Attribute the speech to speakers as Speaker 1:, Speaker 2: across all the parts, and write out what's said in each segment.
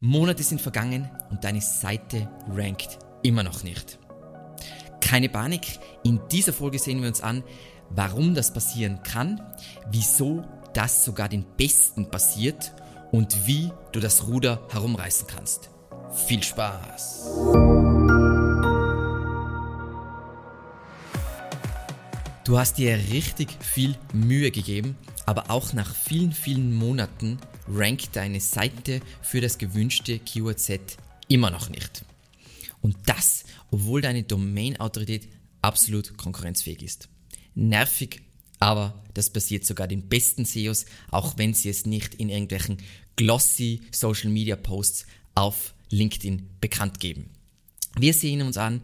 Speaker 1: Monate sind vergangen und deine Seite rankt immer noch nicht. Keine Panik, in dieser Folge sehen wir uns an, warum das passieren kann, wieso das sogar den Besten passiert und wie du das Ruder herumreißen kannst. Viel Spaß! Du hast dir richtig viel Mühe gegeben, aber auch nach vielen, vielen Monaten rankt deine Seite für das gewünschte Keyword-Set immer noch nicht. Und das, obwohl deine Domain-Autorität absolut konkurrenzfähig ist. Nervig, aber das passiert sogar den besten SEOs, auch wenn sie es nicht in irgendwelchen glossy Social Media Posts auf LinkedIn bekannt geben. Wir sehen uns an,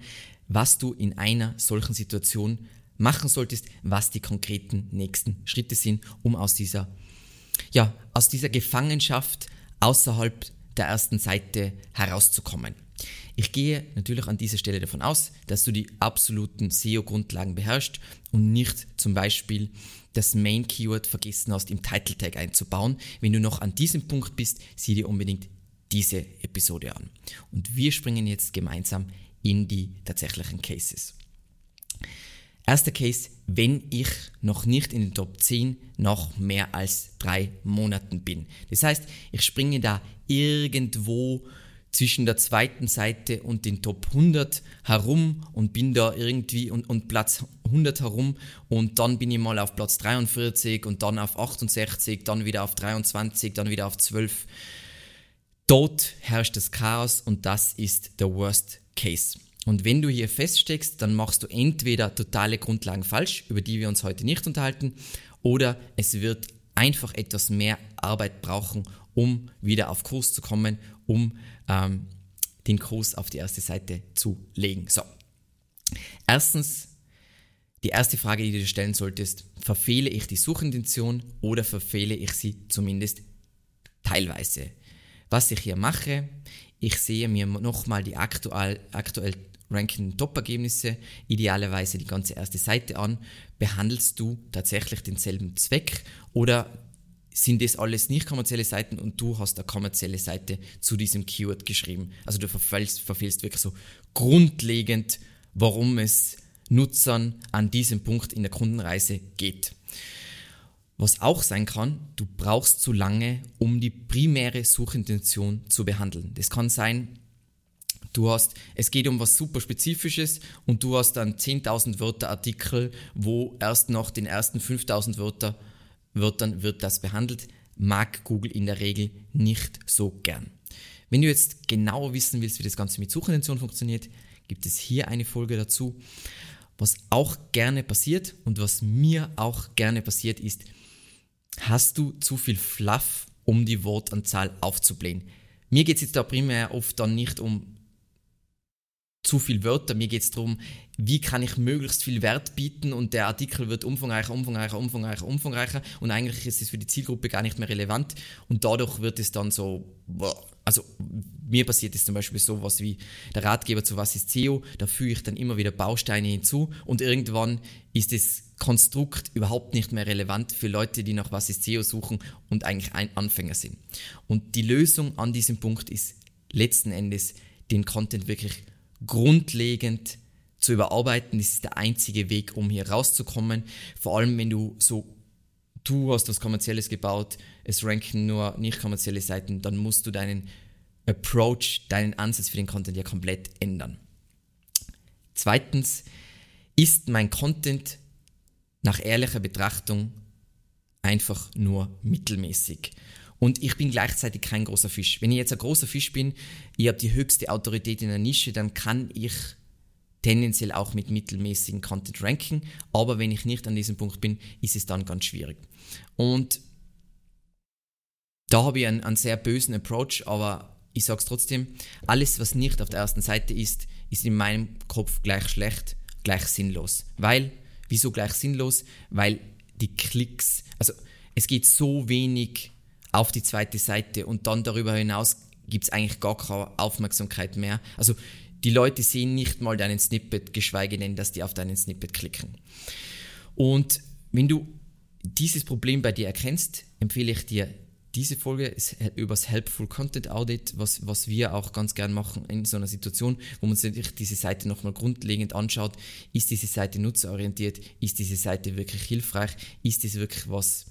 Speaker 1: was du in einer solchen Situation machen solltest, was die konkreten nächsten Schritte sind, um aus dieser, ja, aus dieser Gefangenschaft außerhalb der ersten Seite herauszukommen. Ich gehe natürlich an dieser Stelle davon aus, dass du die absoluten SEO-Grundlagen beherrschst und nicht zum Beispiel das Main-Keyword vergessen hast, im Title Tag einzubauen. Wenn du noch an diesem Punkt bist, sieh dir unbedingt diese Episode an. Und wir springen jetzt gemeinsam in die tatsächlichen Cases. Erster Case, wenn ich noch nicht in den Top 10 nach mehr als drei Monaten bin. Das heißt, ich springe da irgendwo zwischen der zweiten Seite und den Top 100 herum und bin da irgendwie und, und Platz 100 herum und dann bin ich mal auf Platz 43 und dann auf 68, dann wieder auf 23, dann wieder auf 12. Dort herrscht das Chaos und das ist der Worst Case. Und wenn du hier feststeckst, dann machst du entweder totale Grundlagen falsch, über die wir uns heute nicht unterhalten, oder es wird einfach etwas mehr Arbeit brauchen, um wieder auf Kurs zu kommen, um ähm, den Kurs auf die erste Seite zu legen. So. Erstens, die erste Frage, die du dir stellen solltest, verfehle ich die Suchintention oder verfehle ich sie zumindest teilweise? Was ich hier mache, ich sehe mir nochmal die aktuell, aktuell ranken Top-Ergebnisse, idealerweise die ganze erste Seite an. Behandelst du tatsächlich denselben Zweck oder sind das alles nicht kommerzielle Seiten und du hast eine kommerzielle Seite zu diesem Keyword geschrieben? Also du verfehlst, verfehlst wirklich so grundlegend, warum es Nutzern an diesem Punkt in der Kundenreise geht. Was auch sein kann, du brauchst zu lange, um die primäre Suchintention zu behandeln. Das kann sein, Du hast, es geht um was super Spezifisches und du hast dann 10.000 Wörter Artikel, wo erst nach den ersten 5.000 Wörter, Wörtern wird das behandelt. Mag Google in der Regel nicht so gern. Wenn du jetzt genauer wissen willst, wie das Ganze mit Suchintention funktioniert, gibt es hier eine Folge dazu. Was auch gerne passiert und was mir auch gerne passiert ist, hast du zu viel Fluff, um die Wortanzahl aufzublähen. Mir geht es jetzt da primär oft dann nicht um zu viel Wörter. Mir geht es darum, wie kann ich möglichst viel Wert bieten und der Artikel wird umfangreicher, umfangreicher, umfangreicher, umfangreicher und eigentlich ist es für die Zielgruppe gar nicht mehr relevant und dadurch wird es dann so, also mir passiert es zum Beispiel sowas wie der Ratgeber zu was ist SEO, da füge ich dann immer wieder Bausteine hinzu und irgendwann ist das Konstrukt überhaupt nicht mehr relevant für Leute, die nach was ist SEO suchen und eigentlich ein Anfänger sind. Und die Lösung an diesem Punkt ist letzten Endes den Content wirklich grundlegend zu überarbeiten. Das ist der einzige Weg, um hier rauszukommen. Vor allem, wenn du so, du hast was Kommerzielles gebaut, es ranken nur nicht kommerzielle Seiten, dann musst du deinen Approach, deinen Ansatz für den Content ja komplett ändern. Zweitens, ist mein Content nach ehrlicher Betrachtung einfach nur mittelmäßig. Und ich bin gleichzeitig kein großer Fisch. Wenn ich jetzt ein großer Fisch bin, ich habe die höchste Autorität in der Nische, dann kann ich tendenziell auch mit mittelmäßigen Content ranken. Aber wenn ich nicht an diesem Punkt bin, ist es dann ganz schwierig. Und da habe ich einen, einen sehr bösen Approach, aber ich sage es trotzdem, alles, was nicht auf der ersten Seite ist, ist in meinem Kopf gleich schlecht, gleich sinnlos. Weil, wieso gleich sinnlos? Weil die Klicks, also es geht so wenig auf die zweite Seite und dann darüber hinaus gibt es eigentlich gar keine Aufmerksamkeit mehr. Also die Leute sehen nicht mal deinen Snippet, geschweige denn, dass die auf deinen Snippet klicken. Und wenn du dieses Problem bei dir erkennst, empfehle ich dir diese Folge über das Helpful Content Audit, was, was wir auch ganz gern machen in so einer Situation, wo man sich diese Seite nochmal grundlegend anschaut. Ist diese Seite nutzerorientiert? Ist diese Seite wirklich hilfreich? Ist das wirklich was,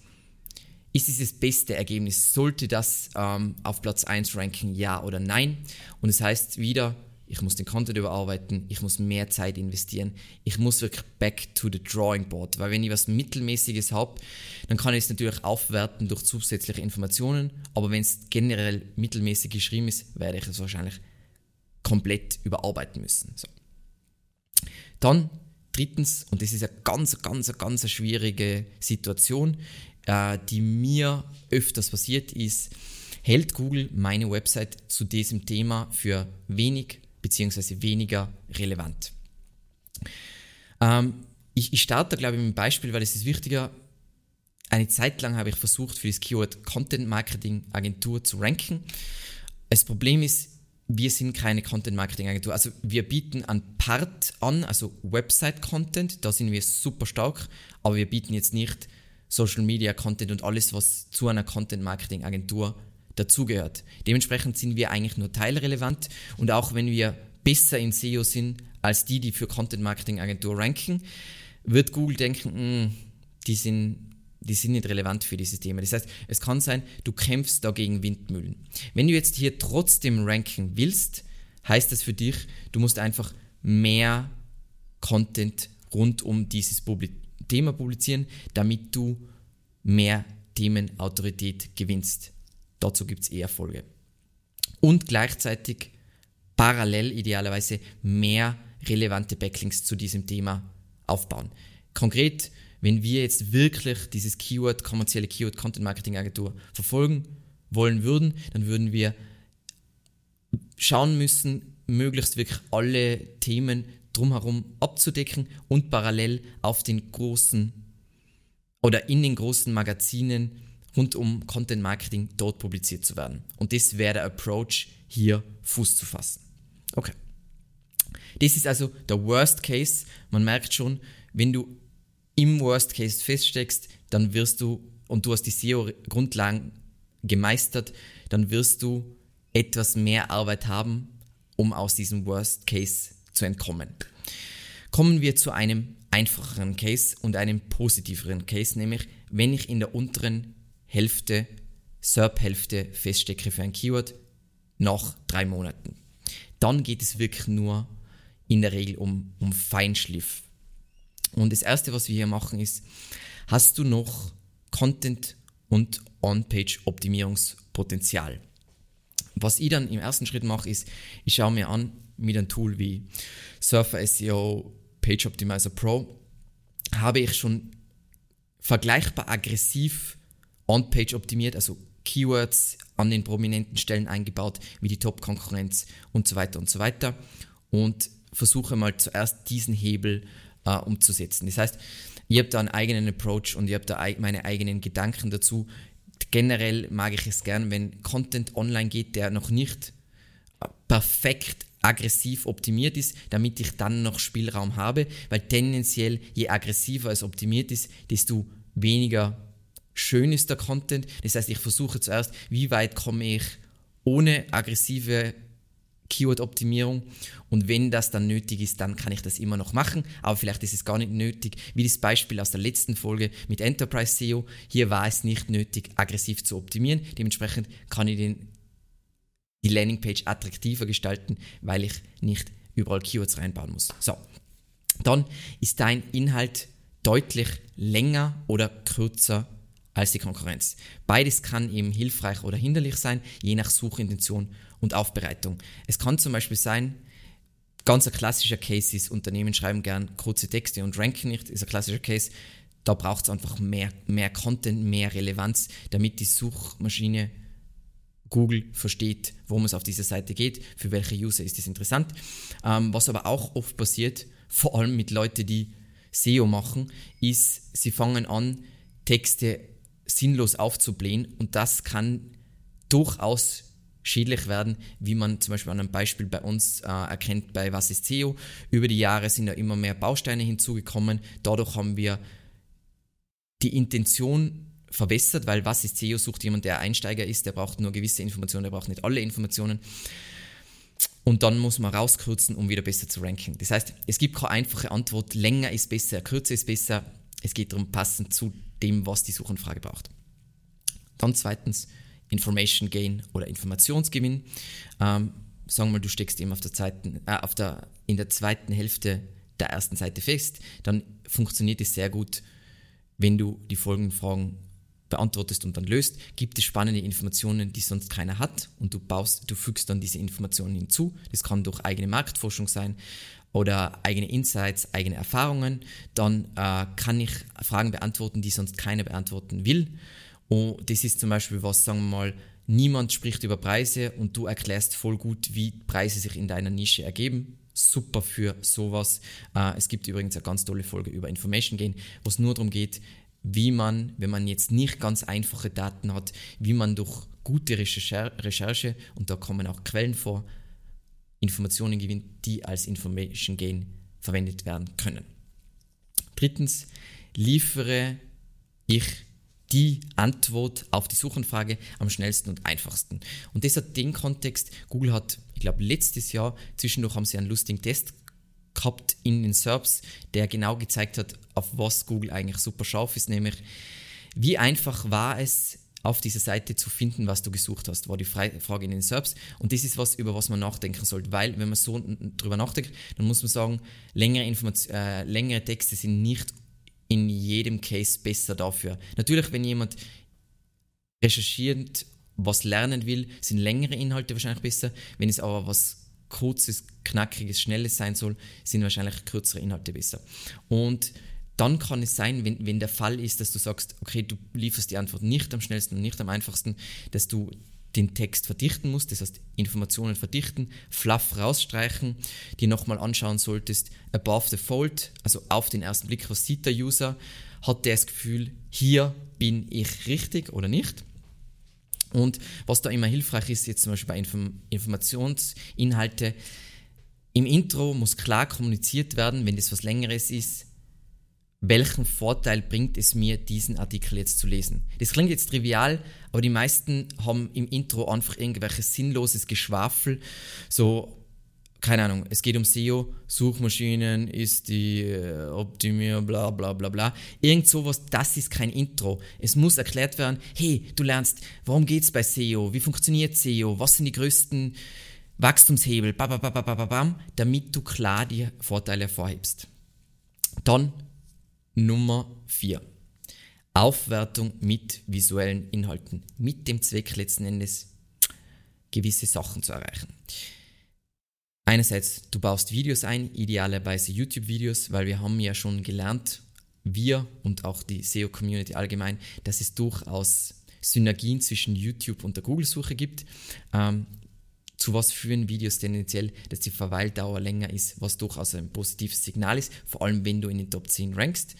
Speaker 1: ist dieses beste Ergebnis? Sollte das ähm, auf Platz 1 ranken, ja oder nein? Und es das heißt wieder, ich muss den Content überarbeiten, ich muss mehr Zeit investieren, ich muss wirklich back to the drawing board, weil wenn ich was Mittelmäßiges habe, dann kann ich es natürlich aufwerten durch zusätzliche Informationen, aber wenn es generell mittelmäßig geschrieben ist, werde ich es wahrscheinlich komplett überarbeiten müssen. So. Dann drittens, und das ist eine ganz, ganz, ganz schwierige Situation, äh, die mir öfters passiert ist, hält Google meine Website zu diesem Thema für wenig bzw. weniger relevant. Ähm, ich, ich starte, glaube ich, mit einem Beispiel, weil es ist wichtiger. Eine Zeit lang habe ich versucht, für das Keyword Content Marketing Agentur zu ranken. Das Problem ist, wir sind keine Content Marketing Agentur. Also wir bieten einen Part an, also Website Content, da sind wir super stark, aber wir bieten jetzt nicht Social Media Content und alles, was zu einer Content Marketing Agentur dazugehört. Dementsprechend sind wir eigentlich nur teilrelevant und auch wenn wir besser in SEO sind als die, die für Content Marketing Agentur ranken, wird Google denken, hm, die sind die sind nicht relevant für dieses Thema. Das heißt, es kann sein, du kämpfst dagegen Windmühlen. Wenn du jetzt hier trotzdem ranken willst, heißt das für dich, du musst einfach mehr Content rund um dieses Thema publizieren, damit du mehr Themenautorität gewinnst. Dazu gibt es eher Erfolge. Und gleichzeitig parallel idealerweise mehr relevante Backlinks zu diesem Thema aufbauen. Konkret, wenn wir jetzt wirklich dieses Keyword, kommerzielle Keyword Content Marketing Agentur verfolgen wollen würden, dann würden wir schauen müssen, möglichst wirklich alle Themen drumherum abzudecken und parallel auf den großen oder in den großen Magazinen rund um Content Marketing dort publiziert zu werden. Und das wäre der Approach, hier Fuß zu fassen. Okay. Das ist also der Worst Case. Man merkt schon, wenn du im Worst Case feststeckst, dann wirst du, und du hast die SEO-Grundlagen gemeistert, dann wirst du etwas mehr Arbeit haben, um aus diesem Worst Case zu entkommen. Kommen wir zu einem einfacheren Case und einem positiveren Case, nämlich wenn ich in der unteren Hälfte, SERP-Hälfte feststecke für ein Keyword nach drei Monaten. Dann geht es wirklich nur in der Regel um, um Feinschliff. Und das erste, was wir hier machen, ist, hast du noch Content und On-Page-Optimierungspotenzial? Was ich dann im ersten Schritt mache, ist, ich schaue mir an mit einem Tool wie Surfer SEO, Page Optimizer Pro, habe ich schon vergleichbar aggressiv On-Page optimiert, also Keywords an den prominenten Stellen eingebaut, wie die Top-Konkurrenz und so weiter und so weiter. Und versuche mal zuerst diesen Hebel äh, umzusetzen. Das heißt, ich habe da einen eigenen Approach und ich habe da meine eigenen Gedanken dazu. Generell mag ich es gern, wenn Content online geht, der noch nicht perfekt aggressiv optimiert ist, damit ich dann noch Spielraum habe, weil tendenziell je aggressiver es optimiert ist, desto weniger schön ist der Content. Das heißt, ich versuche zuerst, wie weit komme ich ohne aggressive Keyword-Optimierung und wenn das dann nötig ist, dann kann ich das immer noch machen, aber vielleicht ist es gar nicht nötig, wie das Beispiel aus der letzten Folge mit Enterprise SEO. Hier war es nicht nötig, aggressiv zu optimieren. Dementsprechend kann ich den, die Landingpage attraktiver gestalten, weil ich nicht überall Keywords reinbauen muss. So, dann ist dein Inhalt deutlich länger oder kürzer als die Konkurrenz. Beides kann eben hilfreich oder hinderlich sein, je nach Suchintention und Aufbereitung. Es kann zum Beispiel sein, ganz ein klassischer Case ist, Unternehmen schreiben gern kurze Texte und ranken nicht, ist ein klassischer Case. Da braucht es einfach mehr, mehr Content, mehr Relevanz, damit die Suchmaschine Google versteht, worum es auf dieser Seite geht, für welche User ist das interessant. Ähm, was aber auch oft passiert, vor allem mit Leuten, die SEO machen, ist, sie fangen an, Texte sinnlos aufzublähen und das kann durchaus schädlich werden, wie man zum Beispiel an einem Beispiel bei uns äh, erkennt bei Was ist SEO. Über die Jahre sind da immer mehr Bausteine hinzugekommen. Dadurch haben wir die Intention verwässert, weil was ist SEO? Sucht jemand, der Einsteiger ist, der braucht nur gewisse Informationen, der braucht nicht alle Informationen. Und dann muss man rauskürzen, um wieder besser zu ranken. Das heißt, es gibt keine einfache Antwort, länger ist besser, kürzer ist besser. Es geht darum, passend zu dem, was die Suchanfrage braucht. Dann zweitens Information Gain oder Informationsgewinn. Ähm, sagen wir mal, du steckst eben auf der, zweiten, äh, auf der, in der zweiten Hälfte der ersten Seite fest, dann funktioniert es sehr gut, wenn du die folgenden Fragen beantwortest und dann löst, gibt es spannende Informationen, die sonst keiner hat und du baust, du fügst dann diese Informationen hinzu. Das kann durch eigene Marktforschung sein oder eigene Insights, eigene Erfahrungen. Dann äh, kann ich Fragen beantworten, die sonst keiner beantworten will. Und das ist zum Beispiel was, sagen wir mal, niemand spricht über Preise und du erklärst voll gut, wie Preise sich in deiner Nische ergeben super für sowas. Äh, es gibt übrigens eine ganz tolle Folge über Information Gain, wo es nur darum geht, wie man, wenn man jetzt nicht ganz einfache Daten hat, wie man durch gute Recherche, und da kommen auch Quellen vor, Informationen gewinnt, die als Information Gain verwendet werden können. Drittens, liefere ich die Antwort auf die Suchanfrage am schnellsten und einfachsten. Und das hat den Kontext, Google hat, ich glaube, letztes Jahr, zwischendurch haben sie einen lustigen Test gehabt in den SERPs, der genau gezeigt hat, auf was Google eigentlich super scharf ist, nämlich wie einfach war es, auf dieser Seite zu finden, was du gesucht hast, war die Frage in den SERPs. Und das ist was, über was man nachdenken sollte, weil wenn man so drüber nachdenkt, dann muss man sagen, längere, äh, längere Texte sind nicht in jedem Case besser dafür. Natürlich, wenn jemand recherchierend was lernen will, sind längere Inhalte wahrscheinlich besser. Wenn es aber was kurzes, knackiges, schnelles sein soll, sind wahrscheinlich kürzere Inhalte besser. Und dann kann es sein, wenn, wenn der Fall ist, dass du sagst, okay, du lieferst die Antwort nicht am schnellsten und nicht am einfachsten, dass du den Text verdichten musst, das heißt Informationen verdichten, Fluff rausstreichen, die nochmal anschauen solltest, above the fold, also auf den ersten Blick, was sieht der User, hat der das Gefühl, hier bin ich richtig oder nicht. Und was da immer hilfreich ist, jetzt zum Beispiel bei Inform Informationsinhalte, im Intro muss klar kommuniziert werden, wenn das was Längeres ist, welchen Vorteil bringt es mir, diesen Artikel jetzt zu lesen? Das klingt jetzt trivial, aber die meisten haben im Intro einfach irgendwelches sinnloses Geschwafel, so keine Ahnung, es geht um SEO, Suchmaschinen ist die äh, Optimier, bla bla bla bla. Irgend sowas, das ist kein Intro. Es muss erklärt werden, hey, du lernst, warum geht es bei SEO, wie funktioniert SEO, was sind die größten Wachstumshebel, bam, damit du klar die Vorteile hervorhebst. Dann Nummer 4. Aufwertung mit visuellen Inhalten. Mit dem Zweck letzten Endes gewisse Sachen zu erreichen. Einerseits, du baust Videos ein, idealerweise YouTube-Videos, weil wir haben ja schon gelernt, wir und auch die SEO-Community allgemein, dass es durchaus Synergien zwischen YouTube und der Google-Suche gibt. Ähm, zu was führen Videos tendenziell, dass die Verweildauer länger ist, was durchaus ein positives Signal ist, vor allem wenn du in den Top 10 rankst.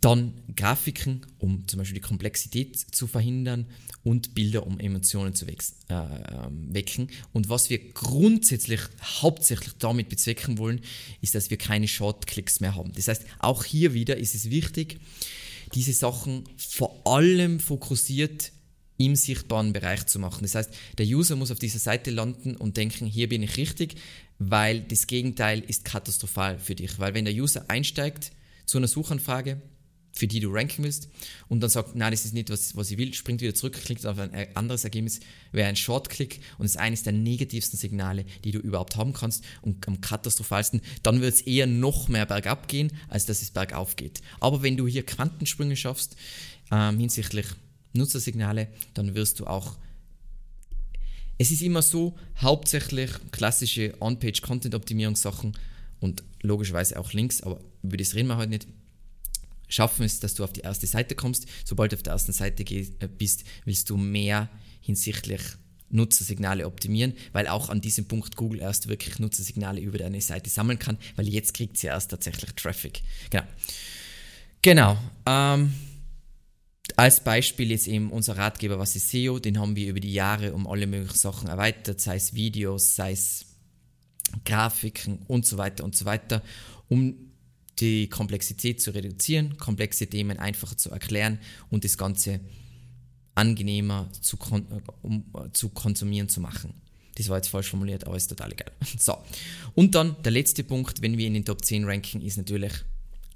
Speaker 1: Dann Grafiken, um zum Beispiel die Komplexität zu verhindern und Bilder, um Emotionen zu äh, ähm, wecken. Und was wir grundsätzlich hauptsächlich damit bezwecken wollen, ist, dass wir keine Shortclicks mehr haben. Das heißt, auch hier wieder ist es wichtig, diese Sachen vor allem fokussiert im sichtbaren Bereich zu machen. Das heißt, der User muss auf dieser Seite landen und denken, hier bin ich richtig, weil das Gegenteil ist katastrophal für dich. Weil wenn der User einsteigt zu einer Suchanfrage, für die du ranken willst und dann sagt, nein, das ist nicht, was, was ich will, springt wieder zurück, klickt auf ein anderes Ergebnis, wäre ein Shortclick und ist eines der negativsten Signale, die du überhaupt haben kannst und am katastrophalsten, dann wird es eher noch mehr bergab gehen, als dass es bergauf geht. Aber wenn du hier Quantensprünge schaffst ähm, hinsichtlich Nutzersignale, dann wirst du auch. Es ist immer so, hauptsächlich klassische On-Page-Content-Optimierungssachen und logischerweise auch Links, aber über das reden wir heute nicht. Schaffen es, dass du auf die erste Seite kommst. Sobald du auf der ersten Seite äh, bist, willst du mehr hinsichtlich Nutzersignale optimieren, weil auch an diesem Punkt Google erst wirklich Nutzersignale über deine Seite sammeln kann, weil jetzt kriegt sie erst tatsächlich Traffic. Genau. Genau. Ähm, als Beispiel jetzt eben unser Ratgeber, was ist SEO, den haben wir über die Jahre um alle möglichen Sachen erweitert, sei es Videos, sei es Grafiken und so weiter und so weiter, um die Komplexität zu reduzieren, komplexe Themen einfacher zu erklären und das Ganze angenehmer zu, kon um, zu konsumieren zu machen. Das war jetzt falsch formuliert, aber ist total egal. So. Und dann der letzte Punkt, wenn wir in den Top 10 ranken, ist natürlich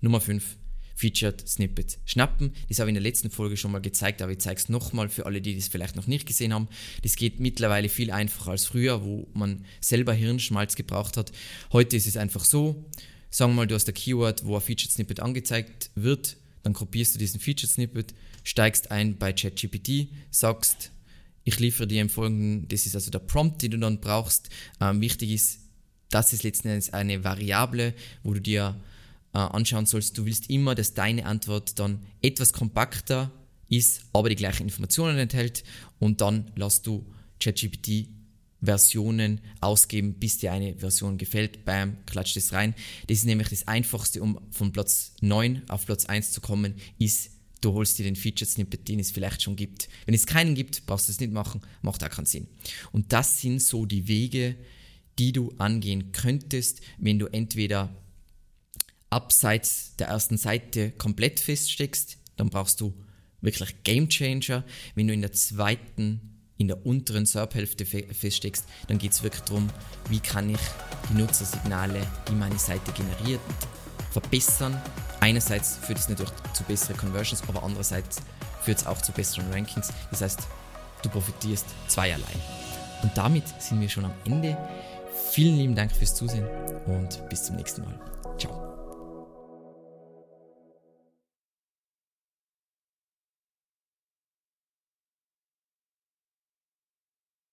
Speaker 1: Nummer 5, Featured Snippet schnappen. Das habe ich in der letzten Folge schon mal gezeigt, aber ich zeige es nochmal für alle, die das vielleicht noch nicht gesehen haben. Das geht mittlerweile viel einfacher als früher, wo man selber Hirnschmalz gebraucht hat. Heute ist es einfach so, sagen wir mal, du hast ein Keyword, wo ein Featured Snippet angezeigt wird, dann kopierst du diesen Featured Snippet, steigst ein bei ChatGPT, sagst, ich liefere dir im Folgenden, das ist also der Prompt, den du dann brauchst. Ähm, wichtig ist, das ist letzten Endes eine Variable, wo du dir äh, anschauen sollst. Du willst immer, dass deine Antwort dann etwas kompakter ist, aber die gleichen Informationen enthält und dann lässt du ChatGPT Versionen ausgeben, bis dir eine Version gefällt. Bam, klatscht es rein. Das ist nämlich das Einfachste, um von Platz 9 auf Platz 1 zu kommen, ist, du holst dir den Feature Snippet, den es vielleicht schon gibt. Wenn es keinen gibt, brauchst du es nicht machen, macht auch keinen Sinn. Und das sind so die Wege, die du angehen könntest, wenn du entweder abseits der ersten Seite komplett feststeckst, dann brauchst du wirklich Game Changer. Wenn du in der zweiten, in der unteren SERP-Hälfte feststeckst, dann geht es wirklich darum, wie kann ich die Nutzersignale, die meine Seite generiert, verbessern. Einerseits führt es natürlich zu besseren Conversions, aber andererseits führt es auch zu besseren Rankings. Das heißt, du profitierst zweierlei. Und damit sind wir schon am Ende. Vielen lieben Dank fürs Zusehen und bis zum nächsten Mal.